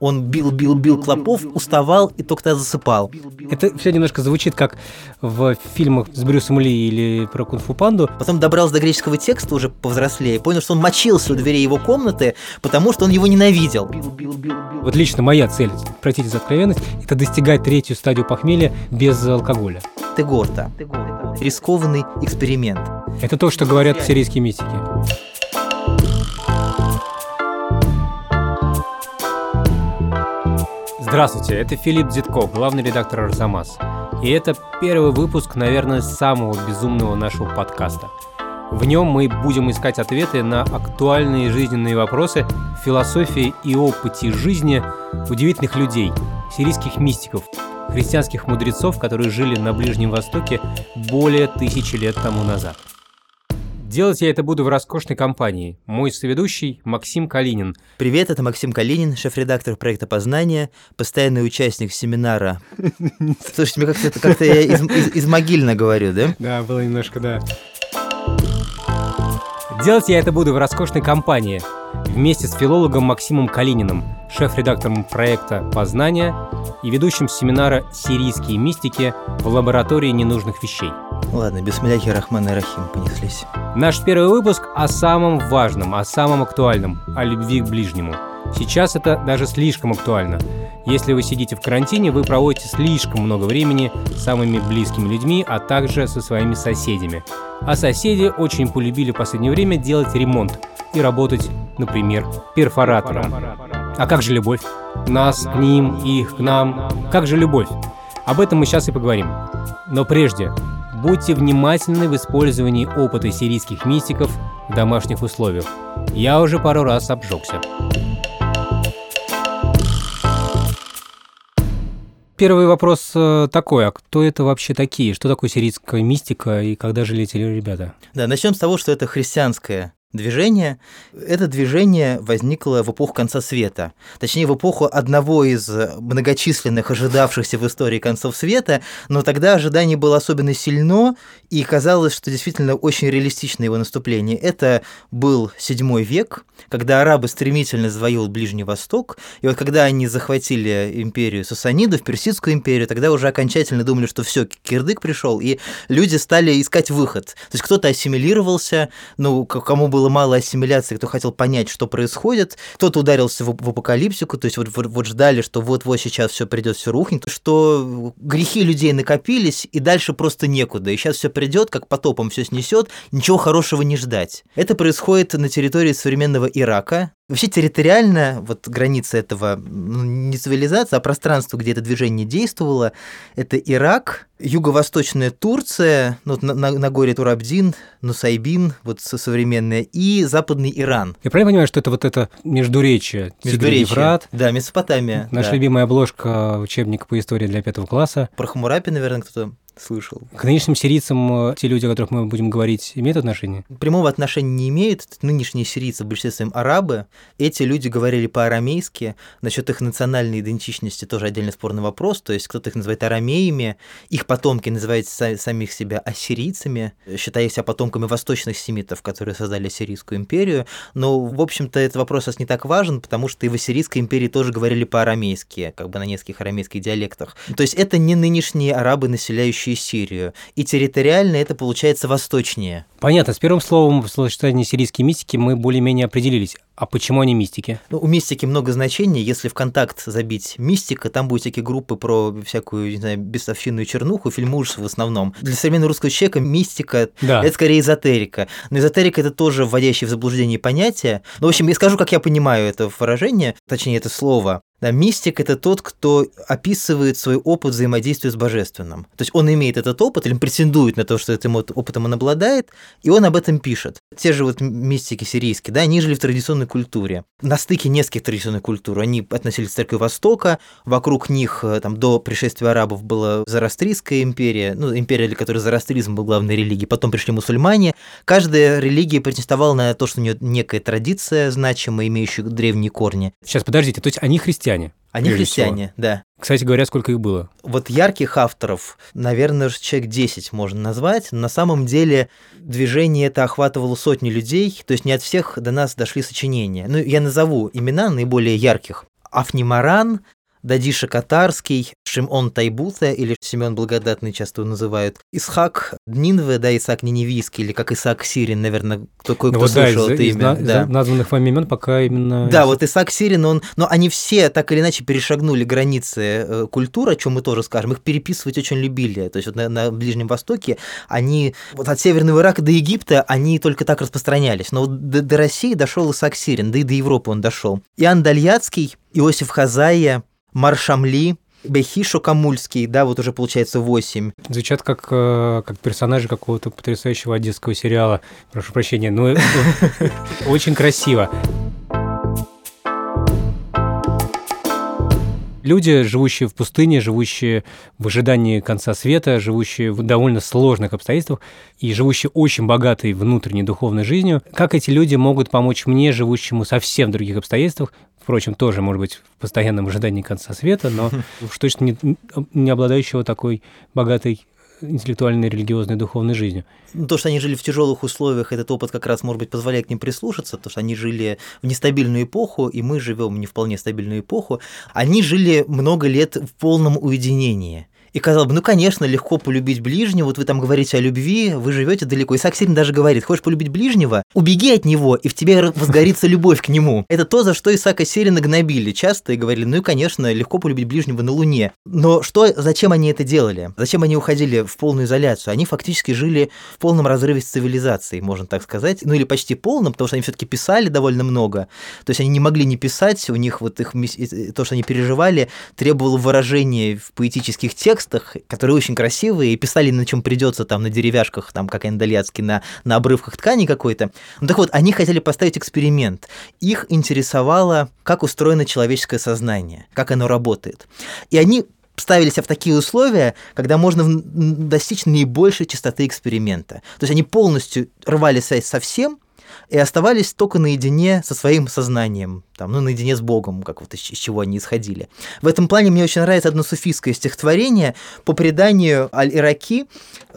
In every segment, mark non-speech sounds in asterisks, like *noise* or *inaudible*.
Он бил, бил, бил клопов, уставал и только тогда засыпал. Это все немножко звучит как в фильмах с Брюсом Ли или про Кунг-фу панду. Потом добрался до греческого текста уже повзрослее, понял, что он мочился у дверей его комнаты, потому что он его ненавидел. Вот лично моя цель, простите за откровенность, это достигать третью стадию похмелья без алкоголя. Тегорта. Рискованный эксперимент. Это то, что говорят сирийские мистики. Здравствуйте, это Филипп Зитко, главный редактор «Арзамас». И это первый выпуск, наверное, самого безумного нашего подкаста. В нем мы будем искать ответы на актуальные жизненные вопросы философии и опыте жизни удивительных людей, сирийских мистиков, христианских мудрецов, которые жили на Ближнем Востоке более тысячи лет тому назад. Делать я это буду в роскошной компании. Мой соведущий Максим Калинин. Привет, это Максим Калинин, шеф-редактор проекта «Познание», постоянный участник семинара. Слушайте, мне как-то как я из, из, из могильно говорю, да? Да, было немножко, да. Делать я это буду в роскошной компании вместе с филологом Максимом Калининым, шеф-редактором проекта «Познание» и ведущим семинара «Сирийские мистики» в лаборатории ненужных вещей. Ладно, бисмилляхи рахман и рахим понеслись. Наш первый выпуск о самом важном, о самом актуальном, о любви к ближнему. Сейчас это даже слишком актуально. Если вы сидите в карантине, вы проводите слишком много времени с самыми близкими людьми, а также со своими соседями. А соседи очень полюбили в последнее время делать ремонт и работать, например, перфоратором. А как же любовь? Нас к ним, их к нам. Как же любовь? Об этом мы сейчас и поговорим. Но прежде, будьте внимательны в использовании опыта сирийских мистиков в домашних условиях. Я уже пару раз обжегся. Первый вопрос э, такой, а кто это вообще такие? Что такое сирийская мистика и когда жили эти ребята? Да, начнем с того, что это христианская движение. Это движение возникло в эпоху конца света, точнее в эпоху одного из многочисленных ожидавшихся в истории концов света, но тогда ожидание было особенно сильно, и казалось, что действительно очень реалистичное его наступление. Это был седьмой век, когда арабы стремительно завоевывают Ближний Восток, и вот когда они захватили империю Сасанидов, Персидскую империю, тогда уже окончательно думали, что все, кирдык пришел, и люди стали искать выход. То есть кто-то ассимилировался, ну, кому было было мало ассимиляции, кто хотел понять, что происходит. Кто-то ударился в, в апокалипсику, то есть вот, вот, вот ждали, что вот-вот сейчас все придет, все рухнет, что грехи людей накопились, и дальше просто некуда. И сейчас все придет, как потопом все снесет, ничего хорошего не ждать. Это происходит на территории современного Ирака, Вообще территориально вот граница этого ну, не цивилизация, а пространство, где это движение действовало, это Ирак, юго-восточная Турция, ну, на, на, на горе Турабдин, Нусайбин, вот современная, и западный Иран. Я правильно понимаю, что это вот это междуречие, междуречие Евфрат? Да, Месопотамия. Наша да. любимая обложка учебника по истории для пятого класса. Про Хамурапи, наверное, кто-то слышал. К нынешним сирийцам э, те люди, о которых мы будем говорить, имеют отношение? Прямого отношения не имеют. Нынешние сирийцы, в большинстве своем арабы. Эти люди говорили по-арамейски. Насчет их национальной идентичности тоже отдельный спорный вопрос. То есть кто-то их называет арамеями, их потомки называют самих себя ассирийцами, считая себя потомками восточных семитов, которые создали Сирийскую империю. Но, в общем-то, этот вопрос сейчас не так важен, потому что и в Ассирийской империи тоже говорили по-арамейски, как бы на нескольких арамейских диалектах. То есть это не нынешние арабы, населяющие охватывающие Сирию. И территориально это получается восточнее. Понятно. С первым словом в словосочетании сирийские мистики мы более-менее определились. А почему они мистики? Ну, у мистики много значений. Если в контакт забить мистика, там будут всякие группы про всякую, не знаю, бесовщинную чернуху, фильм ужасов в основном. Для современного русского человека мистика да. – это скорее эзотерика. Но эзотерика – это тоже вводящее в заблуждение понятие. Ну, в общем, я скажу, как я понимаю это выражение, точнее, это слово. Да, мистик – это тот, кто описывает свой опыт взаимодействия с божественным. То есть он имеет этот опыт или претендует на то, что этим опытом он обладает, и он об этом пишет. Те же вот мистики сирийские, да, они жили в традиционной культуре. На стыке нескольких традиционных культур. Они относились к церкви Востока, вокруг них э, там, до пришествия арабов была Зарастрийская империя, ну, империя, для которой зарастризм был главной религией, потом пришли мусульмане. Каждая религия претендовала на то, что у нее некая традиция значимая, имеющая древние корни. Сейчас, подождите, то есть они христиане? Они христиане, всего. да. Кстати говоря, сколько их было? Вот ярких авторов, наверное, человек 10 можно назвать. На самом деле движение это охватывало сотни людей, то есть не от всех до нас дошли сочинения. Ну, я назову имена наиболее ярких. Афнимаран, Дадиша Катарский, Шимон Тайбута, или Семен Благодатный часто его называют, Исхак Днинве, да, Исаак Ниневийский, или как Исаак Сирин, наверное, кто, кто ну, вот, слышал да, это из, имя. Из, да. из названных вами имен пока именно... Да, вот Исаак Сирин, он... Но они все так или иначе перешагнули границы э, культуры, о чем мы тоже скажем. Их переписывать очень любили. То есть вот на, на Ближнем Востоке они... Вот от Северного Ирака до Египта они только так распространялись. Но вот до, до России дошел Исаак Сирин, да и до Европы он дошел. Иоанн Дальяцкий, Иосиф Хазая, Маршамли, Бехишо Камульский, да, вот уже получается 8. Звучат как, э, как персонажи какого-то потрясающего одесского сериала. Прошу прощения, но *laughs* очень красиво. Люди, живущие в пустыне, живущие в ожидании конца света, живущие в довольно сложных обстоятельствах и живущие очень богатой внутренней духовной жизнью, как эти люди могут помочь мне, живущему совсем в других обстоятельствах, впрочем, тоже, может быть, в постоянном ожидании конца света, но *laughs* уж точно не, не обладающего такой богатой интеллектуальной, религиозной, духовной жизнью. Ну, то, что они жили в тяжелых условиях, этот опыт как раз, может быть, позволяет к ним прислушаться, потому что они жили в нестабильную эпоху, и мы живем в не вполне стабильную эпоху. Они жили много лет в полном уединении. И казалось бы, ну, конечно, легко полюбить ближнего, вот вы там говорите о любви, вы живете далеко. И Саксирин даже говорит, хочешь полюбить ближнего, убеги от него, и в тебе возгорится любовь к нему. *laughs* Это то, за что Исаака Сирина гнобили часто и говорили, ну и, конечно, легко полюбить ближнего на Луне. Но что, зачем они это делали? Зачем они уходили в полную изоляцию? Они фактически жили в полном разрыве с цивилизацией, можно так сказать. Ну или почти полном, потому что они все-таки писали довольно много. То есть они не могли не писать, у них вот их то, что они переживали, требовало выражения в поэтических текстах, текстах, которые очень красивые, и писали на чем придется, там, на деревяшках, там, как Эндальяцкий, на, на обрывках ткани какой-то. Ну так вот, они хотели поставить эксперимент. Их интересовало, как устроено человеческое сознание, как оно работает. И они ставили себя в такие условия, когда можно достичь наибольшей частоты эксперимента. То есть они полностью рвали связь со всем, и оставались только наедине со своим сознанием, там, ну, наедине с Богом, как вот из, из чего они исходили. В этом плане мне очень нравится одно суфийское стихотворение. По преданию Аль-Ираки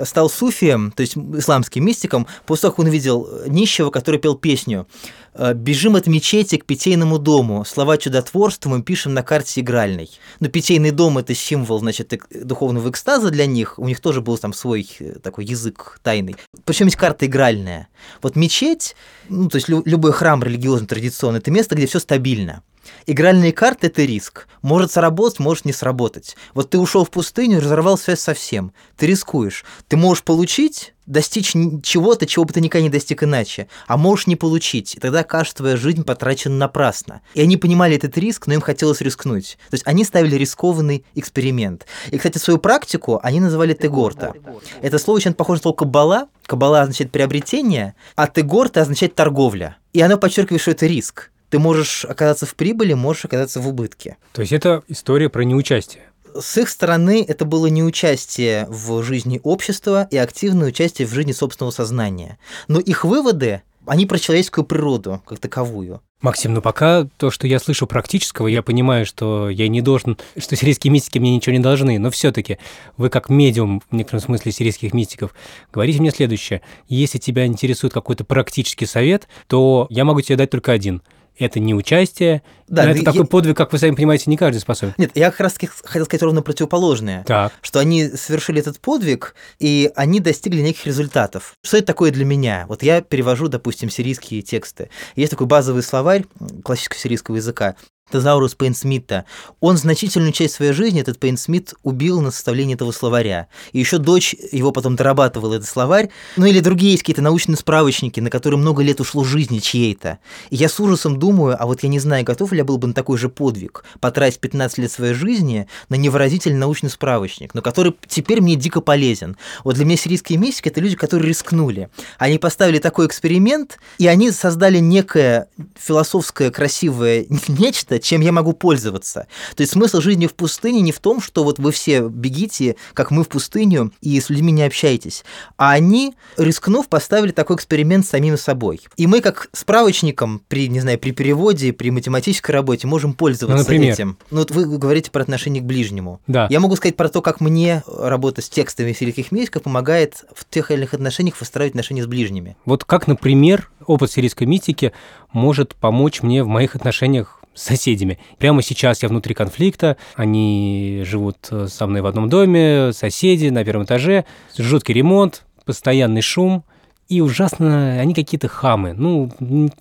стал суфием, то есть исламским мистиком, после того, как он видел нищего, который пел песню «Э, «Бежим от мечети к питейному дому, слова чудотворства мы пишем на карте игральной». Но питейный дом – это символ, значит, духовного экстаза для них, у них тоже был там свой э, такой язык тайный. Причем есть карта игральная. Вот мечеть, ну, то есть любой храм религиозный, традиционный, это место, где все стабильно. Игральные карты – это риск. Может сработать, может не сработать. Вот ты ушел в пустыню, разорвал связь со. Ты рискуешь. Ты можешь получить, достичь чего-то, чего бы ты никогда не достиг иначе, а можешь не получить. И тогда кажется, твоя жизнь потрачена напрасно. И они понимали этот риск, но им хотелось рискнуть. То есть они ставили рискованный эксперимент. И, кстати, свою практику они называли тегорта. Это слово очень похоже на слово кабала. Кабала означает приобретение, а тегорта означает торговля. И оно подчеркивает, что это риск ты можешь оказаться в прибыли, можешь оказаться в убытке. То есть это история про неучастие. С их стороны это было не участие в жизни общества и активное участие в жизни собственного сознания. Но их выводы, они про человеческую природу как таковую. Максим, ну пока то, что я слышу практического, я понимаю, что я не должен, что сирийские мистики мне ничего не должны, но все таки вы как медиум, в некотором смысле, сирийских мистиков, говорите мне следующее. Если тебя интересует какой-то практический совет, то я могу тебе дать только один – это не участие. Да, это я... такой подвиг, как вы сами понимаете, не каждый способен. Нет, я как раз хотел сказать ровно противоположное. Так. Что они совершили этот подвиг, и они достигли неких результатов. Что это такое для меня? Вот я перевожу, допустим, сирийские тексты. Есть такой базовый словарь классического сирийского языка. Тезаурус Пейнсмита, он значительную часть своей жизни, этот Пейнсмит, убил на составлении этого словаря. И еще дочь его потом дорабатывала этот словарь. Ну или другие есть какие-то научные справочники, на которые много лет ушло жизни чьей-то. И я с ужасом думаю, а вот я не знаю, готов ли я был бы на такой же подвиг, потратить 15 лет своей жизни на невыразительный научный справочник, но который теперь мне дико полезен. Вот для меня сирийские мистики – это люди, которые рискнули. Они поставили такой эксперимент, и они создали некое философское красивое *laughs* нечто, чем я могу пользоваться. То есть смысл жизни в пустыне не в том, что вот вы все бегите, как мы в пустыню, и с людьми не общаетесь, а они, рискнув, поставили такой эксперимент с самим собой. И мы, как справочником при, не знаю, при переводе, при математической работе можем пользоваться ну, например? этим. Ну вот вы говорите про отношение к ближнему. Да. Я могу сказать про то, как мне работа с текстами великих мистиков помогает в тех или иных отношениях выстраивать отношения с ближними. Вот как, например, опыт сирийской мистики может помочь мне в моих отношениях соседями. Прямо сейчас я внутри конфликта, они живут э, со мной в одном доме, соседи на первом этаже, жуткий ремонт, постоянный шум, и ужасно, они какие-то хамы. Ну,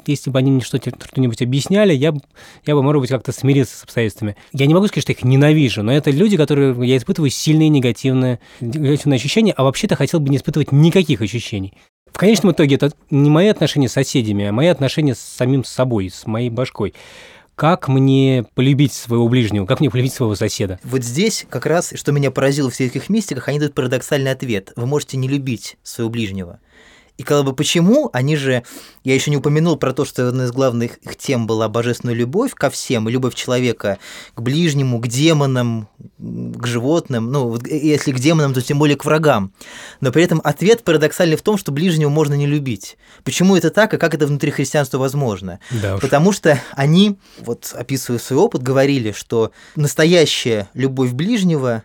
если бы они мне что-нибудь объясняли, я, я бы, может быть, как-то смирился с обстоятельствами. Я не могу сказать, что их ненавижу, но это люди, которые я испытываю сильные негативные, негативные ощущения, а вообще-то хотел бы не испытывать никаких ощущений. В конечном итоге это не мои отношения с соседями, а мои отношения с самим собой, с моей башкой как мне полюбить своего ближнего, как мне полюбить своего соседа? Вот здесь как раз, что меня поразило в сельских мистиках, они дают парадоксальный ответ. Вы можете не любить своего ближнего. И как бы почему? Они же, я еще не упомянул про то, что одна из главных их тем была божественная любовь ко всем, и любовь человека к ближнему, к демонам, к животным, ну, если к демонам, то тем более к врагам. Но при этом ответ парадоксальный в том, что ближнего можно не любить. Почему это так, и как это внутри христианства возможно? Да уж. Потому что они, вот описывая свой опыт, говорили, что настоящая любовь ближнего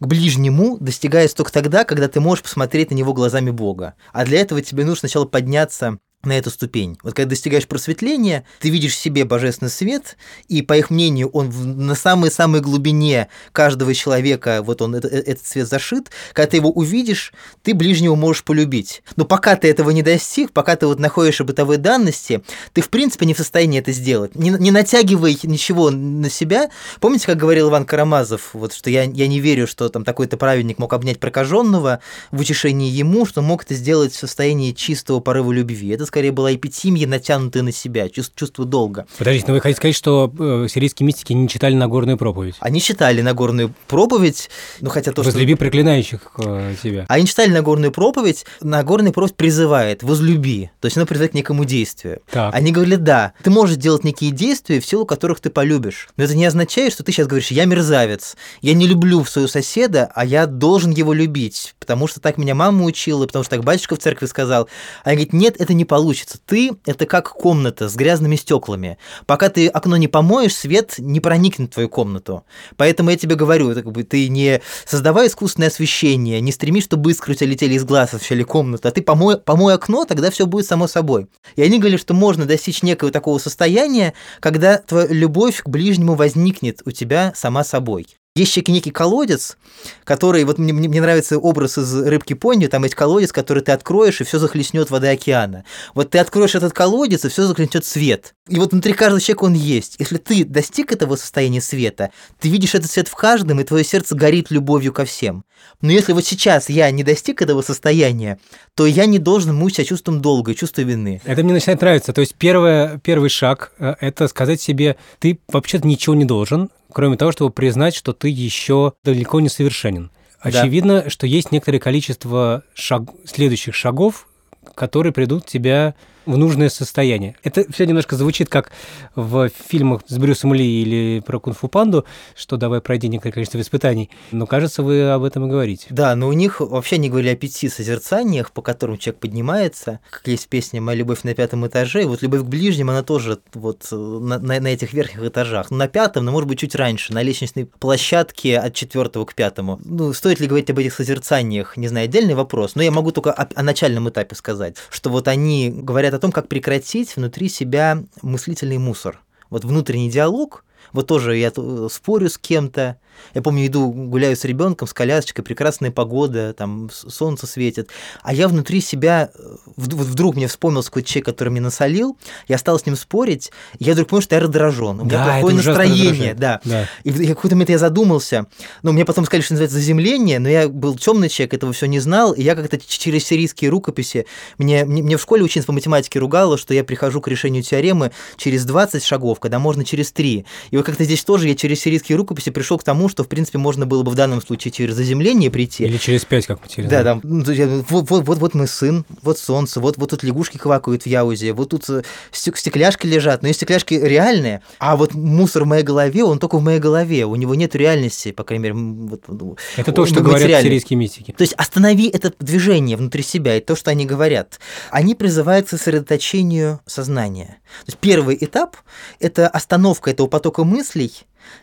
к ближнему достигается только тогда, когда ты можешь посмотреть на него глазами Бога. А для этого тебе нужно сначала подняться на эту ступень. Вот когда достигаешь просветления, ты видишь в себе божественный свет, и, по их мнению, он на самой-самой глубине каждого человека, вот он, это, э, этот свет зашит, когда ты его увидишь, ты ближнего можешь полюбить. Но пока ты этого не достиг, пока ты вот находишь бытовые данности, ты, в принципе, не в состоянии это сделать. Не, не натягивай ничего на себя. Помните, как говорил Иван Карамазов, вот, что я, я не верю, что там такой-то праведник мог обнять прокаженного в утешении ему, что мог это сделать в состоянии чистого порыва любви. Это скорее была эпитимия, натянутая на себя, чувство, долга. Подождите, но вы хотите сказать, что э, сирийские мистики не читали Нагорную проповедь? Они читали Нагорную проповедь, ну хотя то, Возлюби что... проклинающих э, тебя. Они читали Нагорную проповедь, Нагорная проповедь призывает, возлюби, то есть она призывает к некому действию. Так. Они говорили, да, ты можешь делать некие действия, в силу которых ты полюбишь, но это не означает, что ты сейчас говоришь, я мерзавец, я не люблю своего соседа, а я должен его любить, потому что так меня мама учила, потому что так батюшка в церкви сказал. Они говорят, нет, это не получится. Ты – это как комната с грязными стеклами. Пока ты окно не помоешь, свет не проникнет в твою комнату. Поэтому я тебе говорю, как бы ты не создавай искусственное освещение, не стремись, чтобы искры у тебя летели из глаз, освещали комнату, а ты помой, помой окно, тогда все будет само собой. И они говорили, что можно достичь некого такого состояния, когда твоя любовь к ближнему возникнет у тебя сама собой. Есть еще некий колодец, который, вот мне, мне нравится образ из рыбки Понни, там есть колодец, который ты откроешь, и все захлестнет вода океана. Вот ты откроешь этот колодец, и все захлестнет свет. И вот внутри каждого человека он есть. Если ты достиг этого состояния света, ты видишь этот свет в каждом, и твое сердце горит любовью ко всем. Но если вот сейчас я не достиг этого состояния, то я не должен мучить себя чувством долга, чувством вины. Это мне начинает нравиться. То есть первое, первый шаг э, – это сказать себе, ты вообще-то ничего не должен, кроме того, чтобы признать, что ты еще далеко не совершенен. Очевидно, да. что есть некоторое количество шаг... следующих шагов, которые придут тебя в нужное состояние. Это все немножко звучит как в фильмах с Брюсом Ли или про Кунг-фу панду, что давай пройди некоторое количество испытаний. Но кажется, вы об этом и говорите. Да, но у них вообще не говорили о пяти созерцаниях, по которым человек поднимается, как есть песня «Моя любовь на пятом этаже». Вот любовь к ближним, она тоже вот на, на, на этих верхних этажах. На пятом, но может быть чуть раньше, на лестничной площадке от четвертого к пятому. Ну, стоит ли говорить об этих созерцаниях, не знаю, отдельный вопрос, но я могу только о, о начальном этапе сказать, что вот они говорят о том, как прекратить внутри себя мыслительный мусор. Вот внутренний диалог, вот тоже я спорю с кем-то, я помню, иду, гуляю с ребенком, с колясочкой, прекрасная погода, там солнце светит, а я внутри себя, э, вдруг мне вспомнился какой-то человек, который мне насолил, я стал с ним спорить, и я вдруг понял, что я раздражен, у меня да, плохое настроение, да. да. И в какой-то момент я задумался, ну, мне потом сказали, что называется заземление, но я был темный человек, этого все не знал, и я как-то через сирийские рукописи, мне, мне, мне в школе ученица по математике ругала, что я прихожу к решению теоремы через 20 шагов, когда можно через 3. И вот как-то здесь тоже я через сирийские рукописи пришел к тому, что, в принципе, можно было бы в данном случае через заземление прийти. Или через пять, как мы через Да, там, ну, вот, вот, вот, вот мой сын, вот солнце, вот, вот тут лягушки квакают в Яузе, вот тут э, стекляшки лежат, но и стекляшки реальные, а вот мусор в моей голове, он только в моей голове, у него нет реальности, по крайней мере. Вот, ну, это то, что говорят сирийские мистики. То есть останови это движение внутри себя, и то, что они говорят. Они призывают к сосредоточению сознания. То есть первый этап – это остановка этого потока мыслей,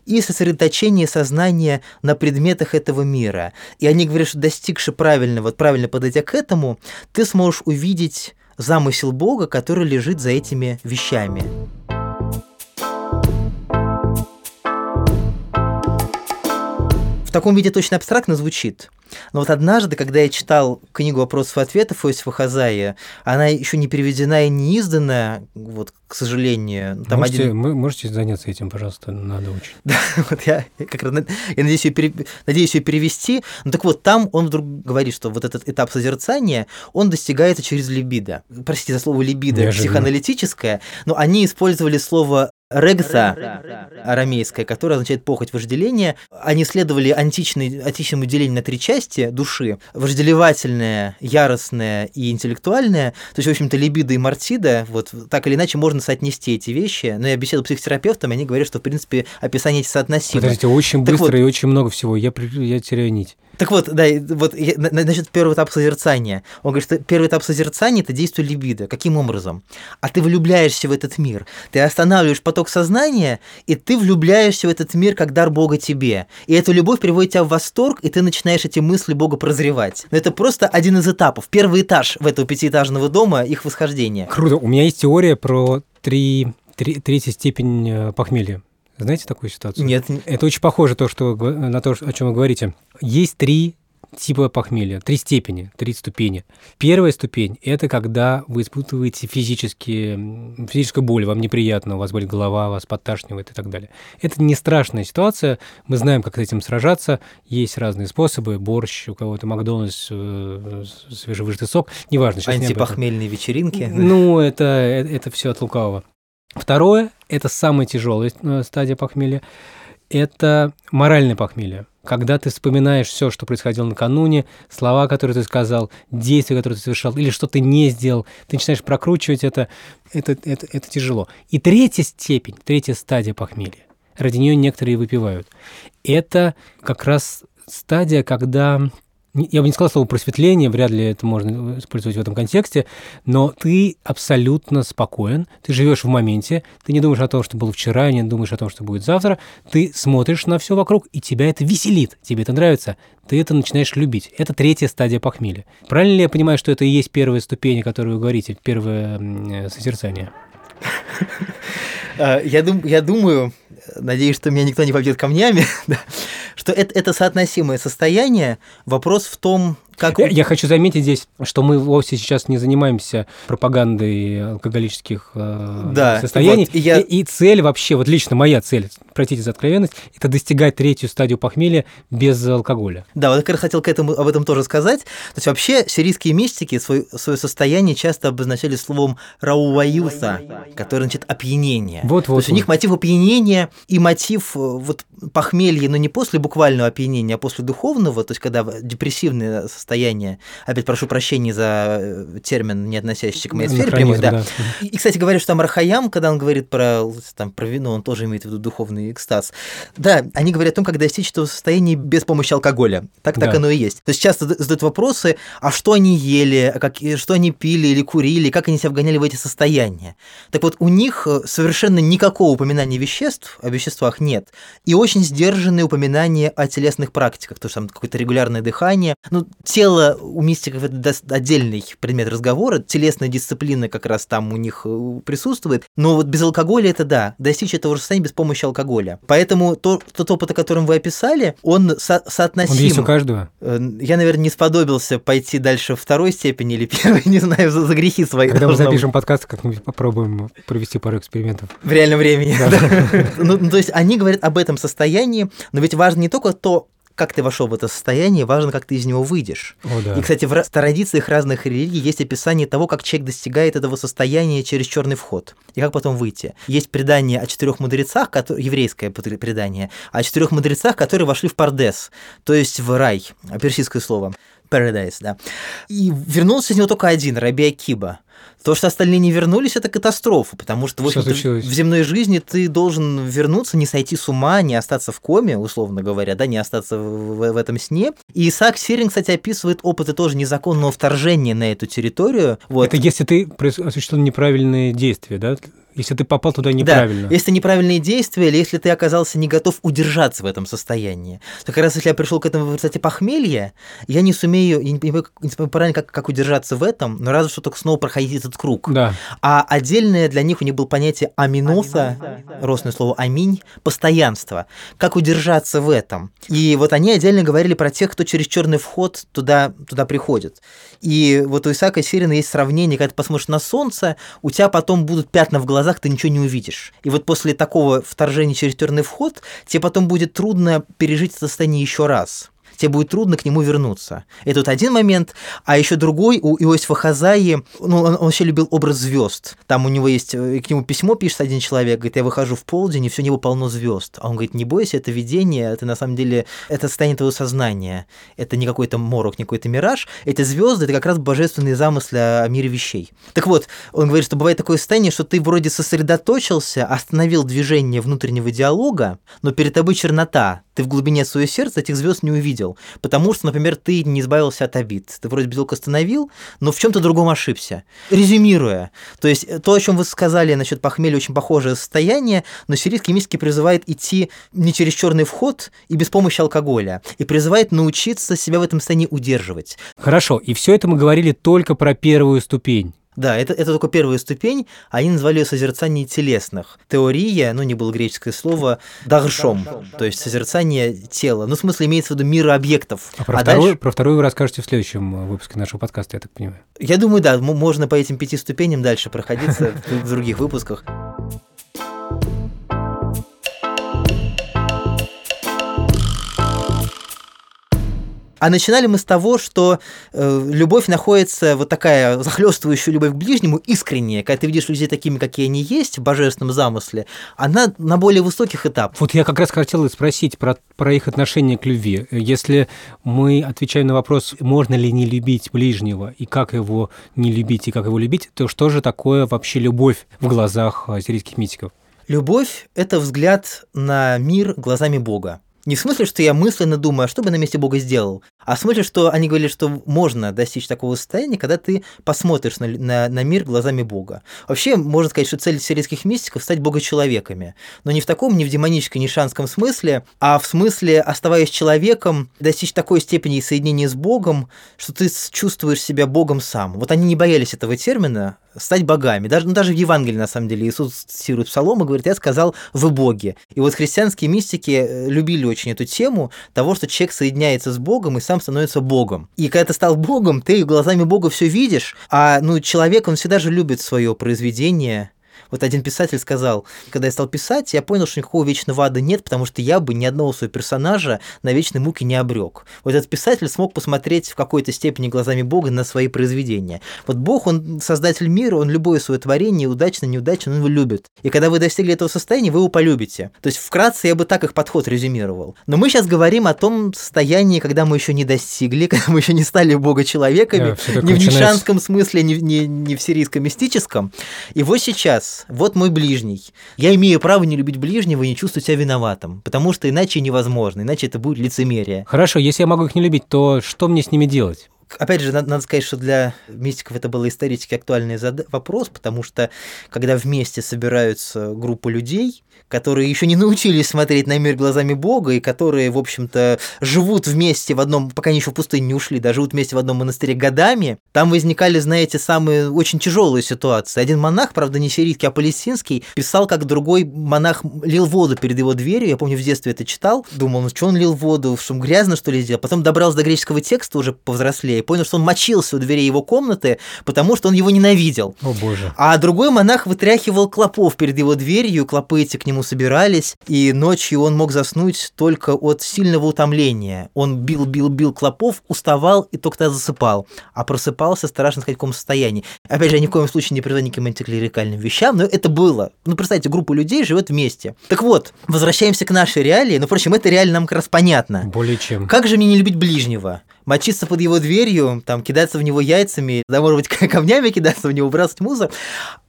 и сосредоточение сознания на предметах этого мира. И они говорят, что достигши правильного, правильно подойдя к этому, ты сможешь увидеть замысел Бога, который лежит за этими вещами. В таком виде точно абстрактно звучит – но вот однажды, когда я читал книгу вопросов и ответов Иосифа Хазая, она еще не переведена и не изданная, вот, к сожалению. Там можете, один... мы, можете заняться этим, пожалуйста, надо очень. *laughs* Да, вот я, как раз, я надеюсь, ее, пере, надеюсь ее перевести. Ну так вот, там он вдруг говорит, что вот этот этап созерцания, он достигается через либидо. Простите за слово либидо, Неожиданно. психоаналитическое, но они использовали слово Регса, арамейская, которая означает похоть вожделения, они следовали античной, античному делению на три части души, вожделевательная, яростная и интеллектуальная, то есть, в общем-то, либидо и мартида, вот так или иначе можно соотнести эти вещи, но я беседовал с психотерапевтом, они говорят, что, в принципе, описание эти соотносимы. Подождите, очень так быстро вот, и очень много всего, я, я теряю нить. Так вот, да, вот значит, первый этап созерцания. Он говорит, что первый этап созерцания – это действие либидо. Каким образом? А ты влюбляешься в этот мир. Ты останавливаешь поток сознания, и ты влюбляешься в этот мир как дар Бога тебе. И эта любовь приводит тебя в восторг, и ты начинаешь эти мысли Бога прозревать. Но это просто один из этапов. Первый этаж в этого пятиэтажного дома, их восхождение. Круто. У меня есть теория про три, три, третью степень э, похмелья. Знаете такую ситуацию? Нет. Это очень похоже то, что, на то, о чем вы говорите. Есть три типа похмелья, три степени, три ступени. Первая ступень – это когда вы испытываете физические, физическую боль, вам неприятно, у вас болит голова, вас подташнивает и так далее. Это не страшная ситуация, мы знаем, как с этим сражаться, есть разные способы, борщ, у кого-то Макдональдс, э, свежевыжатый сок, неважно. Антипохмельные вечеринки. Ну, это, это, это все от лукавого. Второе, это самая тяжелая э, стадия похмелья, это моральное похмелье. Когда ты вспоминаешь все, что происходило накануне, слова, которые ты сказал, действия, которые ты совершал, или что ты не сделал, ты начинаешь прокручивать это, это, это, это тяжело. И третья степень, третья стадия похмелья, ради нее некоторые выпивают, это как раз стадия, когда я бы не сказал слово просветление, вряд ли это можно использовать в этом контексте, но ты абсолютно спокоен, ты живешь в моменте, ты не думаешь о том, что было вчера, не думаешь о том, что будет завтра, ты смотришь на все вокруг, и тебя это веселит, тебе это нравится, ты это начинаешь любить. Это третья стадия похмелья. Правильно ли я понимаю, что это и есть первая ступень, о которой вы говорите, первое созерцание? *laughs* А, я, дум, я думаю, надеюсь, что меня никто не побьет камнями, *laughs* что это, это соотносимое состояние. Вопрос в том, как... Я, хочу заметить здесь, что мы вовсе сейчас не занимаемся пропагандой алкоголических э, да, состояний. Вот, и, я... и, и цель вообще, вот лично моя цель, простите за откровенность, это достигать третью стадию похмелья без алкоголя. Да, вот я хотел к этому, об этом тоже сказать. То есть вообще сирийские мистики свое, свое состояние часто обозначали словом рауаюса, который значит опьянение. Вот, вот, То есть вот. у них мотив опьянения и мотив э, вот похмелья, но не после буквального опьянения, а после духовного, то есть когда депрессивное состояние состояние. Опять прошу прощения за э, термин, не относящийся к моей сфере прямой. Да. да. И, кстати, говорят, что там Рахаям, когда он говорит про, там, про вино, он тоже имеет в виду духовный экстаз. Да, они говорят о том, как достичь этого состояния без помощи алкоголя. Так, так да. оно и есть. То есть часто задают вопросы, а что они ели, а как, что они пили или курили, как они себя вгоняли в эти состояния. Так вот, у них э, совершенно никакого упоминания веществ, о веществах нет, и очень сдержанные упоминания о телесных практиках, то есть там какое-то регулярное дыхание. Ну, тело у мистиков это отдельный предмет разговора, телесная дисциплина как раз там у них э, присутствует, но вот без алкоголя это да, достичь этого же состояния без помощи алкоголя. Поэтому то, тот опыт, о котором вы описали, он со соотносим. Он есть у каждого? Э, я, наверное, не сподобился пойти дальше второй степени или первой, *laughs* не знаю, за, за грехи свои. Когда мы запишем подкаст, как-нибудь попробуем провести пару экспериментов. В реальном времени. *laughs* Ну, ну, то есть они говорят об этом состоянии, но ведь важно не только то, как ты вошел в это состояние, важно, как ты из него выйдешь. О, да. И, кстати, в традициях разных религий есть описание того, как человек достигает этого состояния через черный вход и как потом выйти. Есть предание о четырех мудрецах, которые, еврейское предание, о четырех мудрецах, которые вошли в Пардес, то есть в рай, персидское слово. Paradise, да. И вернулся из него только один, Раби Акиба. То, что остальные не вернулись, это катастрофа, потому что, в, общем в земной жизни ты должен вернуться, не сойти с ума, не остаться в коме, условно говоря, да, не остаться в, в этом сне. И Исаак Сирин, кстати, описывает опыты тоже незаконного вторжения на эту территорию. Вот. Это если ты осуществил неправильные действия, да? Если ты попал туда неправильно. Да, если неправильные действия, или если ты оказался не готов удержаться в этом состоянии. Так как раз если я пришел к этому в результате похмелья, я не сумею, я не понимаю, не понимаю правильно, как, как удержаться в этом, но разве что только снова проходить этот круг. Да. А отдельное для них у них было понятие аминоса, родственное слово аминь, постоянство. Как удержаться в этом? И вот они отдельно говорили про тех, кто через черный вход туда, туда приходит. И вот у Исаака Сирина есть сравнение, когда ты посмотришь на солнце, у тебя потом будут пятна в глазах, ты ничего не увидишь. И вот после такого вторжения через черный вход тебе потом будет трудно пережить это состояние еще раз тебе будет трудно к нему вернуться. Это вот один момент. А еще другой у Иосифа Хазаи, ну, он, вообще любил образ звезд. Там у него есть, э, к нему письмо пишет один человек, говорит, я выхожу в полдень, и все небо полно звезд. А он говорит, не бойся, это видение, это на самом деле, это состояние твоего сознания. Это не какой-то морок, не какой-то мираж. Эти звезды это как раз божественные замыслы о мире вещей. Так вот, он говорит, что бывает такое состояние, что ты вроде сосредоточился, остановил движение внутреннего диалога, но перед тобой чернота, ты в глубине своего сердца этих звезд не увидел. Потому что, например, ты не избавился от обид. Ты вроде бы только остановил, но в чем-то другом ошибся. Резюмируя, то есть то, о чем вы сказали насчет похмелья, очень похожее состояние, но сирийский мистики призывает идти не через черный вход и без помощи алкоголя, и призывает научиться себя в этом состоянии удерживать. Хорошо, и все это мы говорили только про первую ступень. Да, это, это только первая ступень, они назвали ее созерцание телесных. Теория, ну не было греческое слово, даршом, то есть созерцание тела. Ну, в смысле, имеется в виду мира объектов. А про, а вторую, дальше... про вторую вы расскажете в следующем э, выпуске нашего подкаста, я так понимаю. Я думаю, да, можно по этим пяти ступеням дальше проходиться в других выпусках. А начинали мы с того, что э, любовь находится, вот такая захлестывающая любовь к ближнему, искренняя, когда ты видишь людей такими, какие они есть в божественном замысле, она на более высоких этапах. Вот я как раз хотел спросить про, про их отношение к любви. Если мы отвечаем на вопрос, можно ли не любить ближнего, и как его не любить, и как его любить, то что же такое вообще любовь в глазах сирийских мистиков? Любовь – это взгляд на мир глазами Бога. Не в смысле, что я мысленно думаю, а что бы на месте Бога сделал, а в смысле, что они говорили, что можно достичь такого состояния, когда ты посмотришь на, на, на мир глазами Бога. Вообще, можно сказать, что цель сирийских мистиков – стать богочеловеками. Но не в таком, не в демоническом, не шанском смысле, а в смысле, оставаясь человеком, достичь такой степени соединения с Богом, что ты чувствуешь себя Богом сам. Вот они не боялись этого термина, стать богами. Даже, ну, даже в Евангелии, на самом деле, Иисус цитирует Псалом и говорит, я сказал, вы боги. И вот христианские мистики э, любили очень эту тему того, что человек соединяется с Богом и сам становится Богом. И когда ты стал Богом, ты глазами Бога все видишь, а ну, человек, он всегда же любит свое произведение, вот один писатель сказал, когда я стал писать, я понял, что никакого вечного ада нет, потому что я бы ни одного своего персонажа на вечной муке не обрек. Вот этот писатель смог посмотреть в какой-то степени глазами Бога на свои произведения. Вот Бог, он создатель мира, он любое свое творение, удачно, неудачно, он его любит. И когда вы достигли этого состояния, вы его полюбите. То есть вкратце я бы так их подход резюмировал. Но мы сейчас говорим о том состоянии, когда мы еще не достигли, *laughs* когда мы еще не стали Бога человеками, Да, ни в нишанском смысле, ни, ни, ни в сирийском мистическом. И вот сейчас, вот мой ближний. Я имею право не любить ближнего и не чувствовать себя виноватым, потому что иначе невозможно, иначе это будет лицемерие. Хорошо, если я могу их не любить, то что мне с ними делать? Опять же, надо, надо сказать, что для мистиков это был исторически актуальный зада- вопрос, потому что когда вместе собираются группа людей, которые еще не научились смотреть на мир глазами Бога, и которые, в общем-то, живут вместе в одном, пока они еще в пустыню не ушли, да, живут вместе в одном монастыре годами, там возникали, знаете, самые очень тяжелые ситуации. Один монах, правда, не сирийский, а палестинский, писал, как другой монах лил воду перед его дверью. Я помню, в детстве это читал. Думал, ну что он лил воду, что он грязно, что ли, сделал? Потом добрался до греческого текста уже повзрослее и понял, что он мочился у двери его комнаты, потому что он его ненавидел. О боже. А другой монах вытряхивал клопов перед его дверью, клопы эти к нему собирались, и ночью он мог заснуть только от сильного утомления. Он бил, бил, бил клопов, уставал и только тогда засыпал, а просыпался страшно сказать в каком состоянии. Опять же, я ни в коем случае не призываю никаким антиклерикальным вещам, но это было. Ну, представьте, группа людей живет вместе. Так вот, возвращаемся к нашей реалии, но, впрочем, это реально нам как раз понятно. Более чем. Как же мне не любить ближнего? Мочиться под его дверью, там, кидаться в него яйцами, да, может быть, *laughs* камнями кидаться в него, бросать мусор.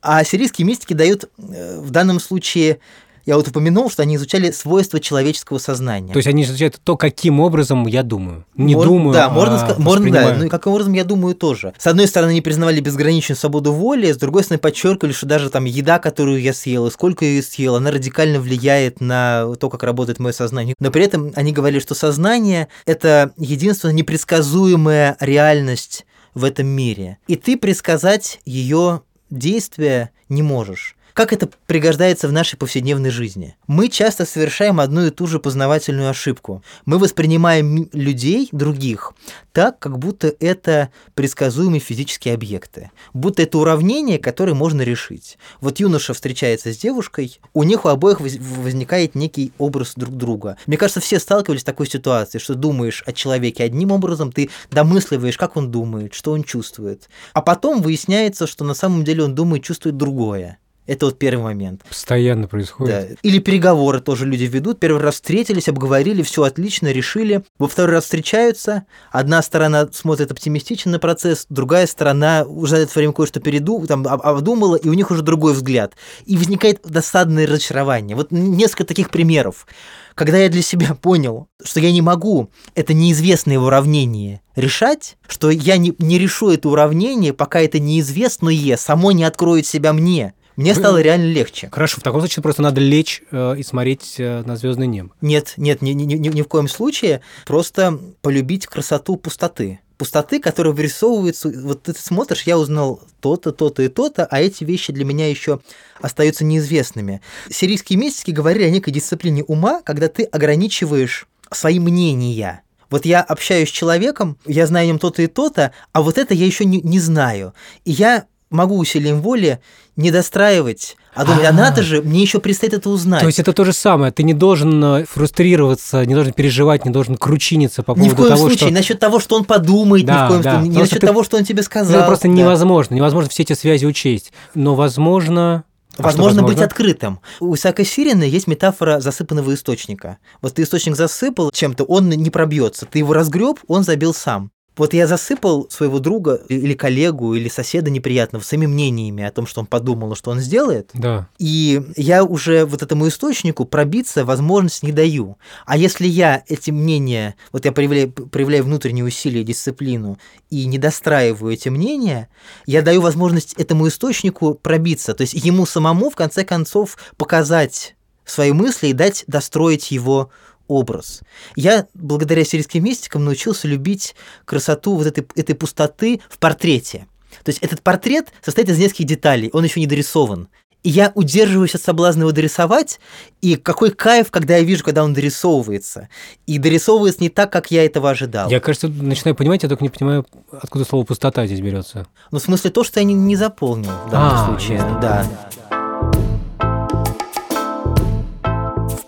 А сирийские мистики дают э, в данном случае я вот упомянул, что они изучали свойства человеческого сознания. То есть они изучают то, каким образом я думаю. Не Мор- думаю, Да, а можно сказать, можно, да, ну и каким образом, я думаю, тоже. С одной стороны, они признавали безграничную свободу воли, с другой стороны, подчеркивали, что даже там еда, которую я съел, и сколько я ее съел, она радикально влияет на то, как работает мое сознание. Но при этом они говорили, что сознание – это единственная непредсказуемая реальность в этом мире, и ты предсказать ее действия не можешь. Как это пригождается в нашей повседневной жизни? Мы часто совершаем одну и ту же познавательную ошибку. Мы воспринимаем людей, других, так, как будто это предсказуемые физические объекты. Будто это уравнение, которое можно решить. Вот юноша встречается с девушкой, у них у обоих возникает некий образ друг друга. Мне кажется, все сталкивались с такой ситуацией, что думаешь о человеке одним образом, ты домысливаешь, как он думает, что он чувствует. А потом выясняется, что на самом деле он думает, чувствует другое. Это вот первый момент. Постоянно происходит. Да. Или переговоры тоже люди ведут. Первый раз встретились, обговорили, все отлично, решили. Во второй раз встречаются. Одна сторона смотрит оптимистично на процесс, другая сторона уже за это время кое-что переду, там, обдумала, и у них уже другой взгляд. И возникает досадное разочарование. Вот несколько таких примеров. Когда я для себя понял, что я не могу это неизвестное уравнение решать, что я не, не решу это уравнение, пока это неизвестное само не откроет себя мне, мне стало реально легче. Хорошо, в таком случае просто надо лечь э, и смотреть э, на звездное небо. Нет, нет, ни, ни, ни, ни в коем случае. Просто полюбить красоту пустоты пустоты, которая вырисовывается, вот ты смотришь, я узнал то-то, то-то и то-то, а эти вещи для меня еще остаются неизвестными. Сирийские мистики говорили о некой дисциплине ума, когда ты ограничиваешь свои мнения. Вот я общаюсь с человеком, я знаю о нем то-то и то-то, а вот это я еще не, не знаю. И я могу усилием воли не достраивать, а думать, а надо же, мне еще предстоит это узнать. То есть это то же самое, ты не должен э, фрустрироваться, не должен переживать, не должен кручиниться по поводу того, Ни в коем случае, что... насчет того, что он подумает, ни в коем случае, не насчет того, что он тебе сказал. Ну, это просто невозможно, невозможно все эти связи учесть. Но возможно, а возможно, возможно быть открытым. У Исаака Сирина есть метафора засыпанного источника. Вот ты источник засыпал чем-то, он не пробьется. Ты его разгреб, он забил сам. Вот я засыпал своего друга или коллегу или соседа неприятного своими мнениями о том, что он подумал, что он сделает. Да. И я уже вот этому источнику пробиться возможность не даю. А если я эти мнения, вот я проявляю, проявляю внутренние усилия, дисциплину и не достраиваю эти мнения, я даю возможность этому источнику пробиться. То есть ему самому в конце концов показать свои мысли и дать достроить его образ. Я благодаря сирийским мистикам научился любить красоту вот этой, этой пустоты в портрете. То есть этот портрет состоит из нескольких деталей, он еще не дорисован. И я удерживаюсь от соблазна его дорисовать, и какой кайф, когда я вижу, когда он дорисовывается. И дорисовывается не так, как я этого ожидал. Я, кажется, начинаю понимать, я только не понимаю, откуда слово «пустота» здесь берется. Ну, в смысле то, что я не, не заполнил в данном а, случае. Да.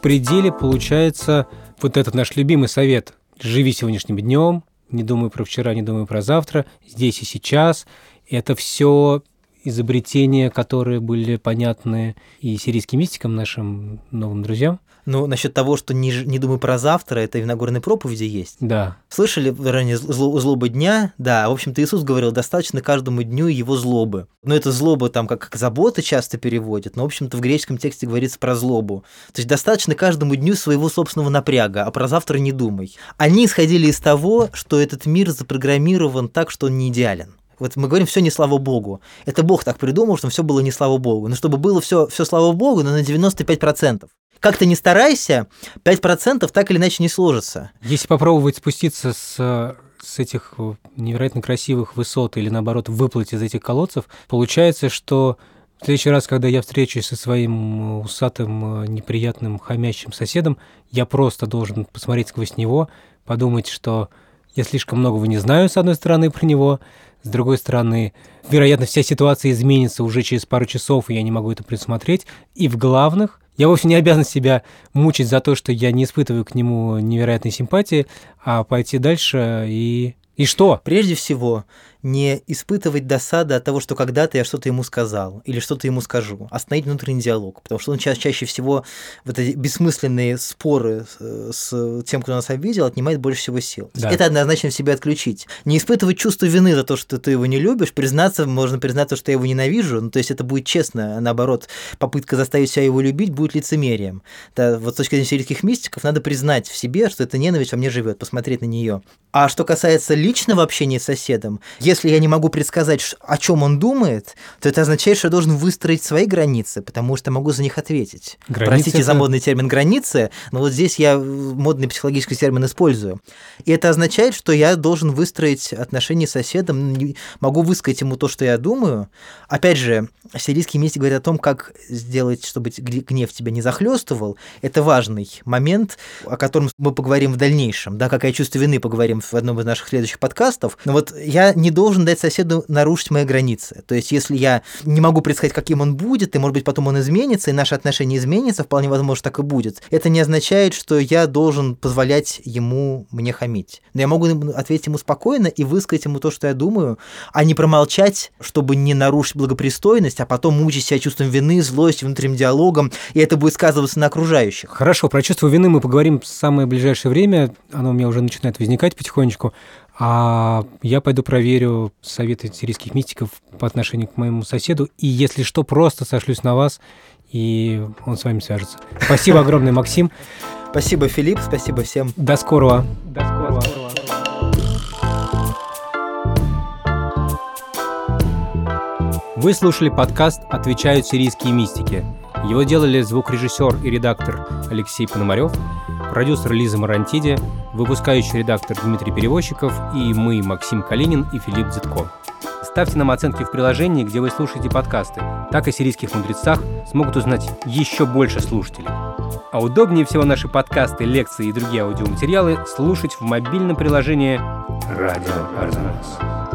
Пределе получается вот этот наш любимый совет «Живи сегодняшним днем», не думай про вчера, не думай про завтра, здесь и сейчас. Это все изобретения, которые были понятны и сирийским мистикам, нашим новым друзьям. Ну, насчет того, что не, не думай про завтра, это и в Нагорной проповеди есть. Да. Слышали ранее зло, злоба дня? Да, в общем-то, Иисус говорил, достаточно каждому дню его злобы. Но это злоба там как, как забота часто переводят, но, в общем-то, в греческом тексте говорится про злобу. То есть достаточно каждому дню своего собственного напряга, а про завтра не думай. Они исходили из того, что этот мир запрограммирован так, что он не идеален. Вот мы говорим, все не слава богу. Это Бог так придумал, что все было не слава богу. Но чтобы было все, все слава богу, но на 95% как ты не старайся, 5% так или иначе не сложится. Если попробовать спуститься с с этих невероятно красивых высот или наоборот выплыть из этих колодцев, получается, что в следующий раз, когда я встречусь со своим усатым, неприятным, хомящим соседом, я просто должен посмотреть сквозь него, подумать, что я слишком многого не знаю, с одной стороны, про него, с другой стороны, вероятно, вся ситуация изменится уже через пару часов, и я не могу это предусмотреть. И в главных я вовсе не обязан себя мучить за то, что я не испытываю к нему невероятной симпатии, а пойти дальше и... И что? Прежде всего, не испытывать досады от того, что когда-то я что-то ему сказал или что-то ему скажу. Остановить внутренний диалог, потому что он ча- чаще всего вот эти бессмысленные споры с, с тем, кто нас обидел, отнимает больше всего сил. Да. Это однозначно в себе отключить. Не испытывать чувство вины за то, что ты его не любишь, признаться, можно признаться, что я его ненавижу, ну, то есть это будет честно, наоборот, попытка заставить себя его любить будет лицемерием. Да, вот с точки зрения сирийских мистиков надо признать в себе, что эта ненависть во мне живет, посмотреть на нее. А что касается личного общения с соседом, если я не могу предсказать, о чем он думает, то это означает, что я должен выстроить свои границы, потому что могу за них ответить. Границы Простите это- за модный термин границы, но вот здесь я модный психологический термин использую. И это означает, что я должен выстроить отношения с соседом, могу высказать ему то, что я думаю. Опять же, сирийский мистик говорит о том, как сделать, чтобы гнев тебя не захлестывал. Это важный момент, о котором мы поговорим в дальнейшем. Да, какое чувство вины поговорим в одном из наших следующих подкастов. Но вот я не должен дать соседу нарушить мои границы. То есть, если я не могу предсказать, каким он будет, и, может быть, потом он изменится, и наши отношения изменятся, вполне возможно, так и будет. Это не означает, что я должен позволять ему мне хамить. Но я могу ответить ему спокойно и высказать ему то, что я думаю, а не промолчать, чтобы не нарушить благопристойность, а потом мучить себя чувством вины, злостью, внутренним диалогом, и это будет сказываться на окружающих. Хорошо, про чувство вины мы поговорим в самое ближайшее время. Оно у меня уже начинает возникать потихонечку. А я пойду проверю советы сирийских мистиков по отношению к моему соседу. И если что, просто сошлюсь на вас, и он с вами свяжется. Спасибо *laughs* огромное, Максим. Спасибо, Филипп, спасибо всем. До скорого. До скорого. Вы слушали подкаст «Отвечают сирийские мистики». Его делали звукорежиссер и редактор Алексей Пономарев, продюсер Лиза Марантиди, выпускающий редактор Дмитрий Перевозчиков и мы, Максим Калинин и Филипп Дзитко. Ставьте нам оценки в приложении, где вы слушаете подкасты. Так о сирийских мудрецах смогут узнать еще больше слушателей. А удобнее всего наши подкасты, лекции и другие аудиоматериалы слушать в мобильном приложении «Радио Арзамас».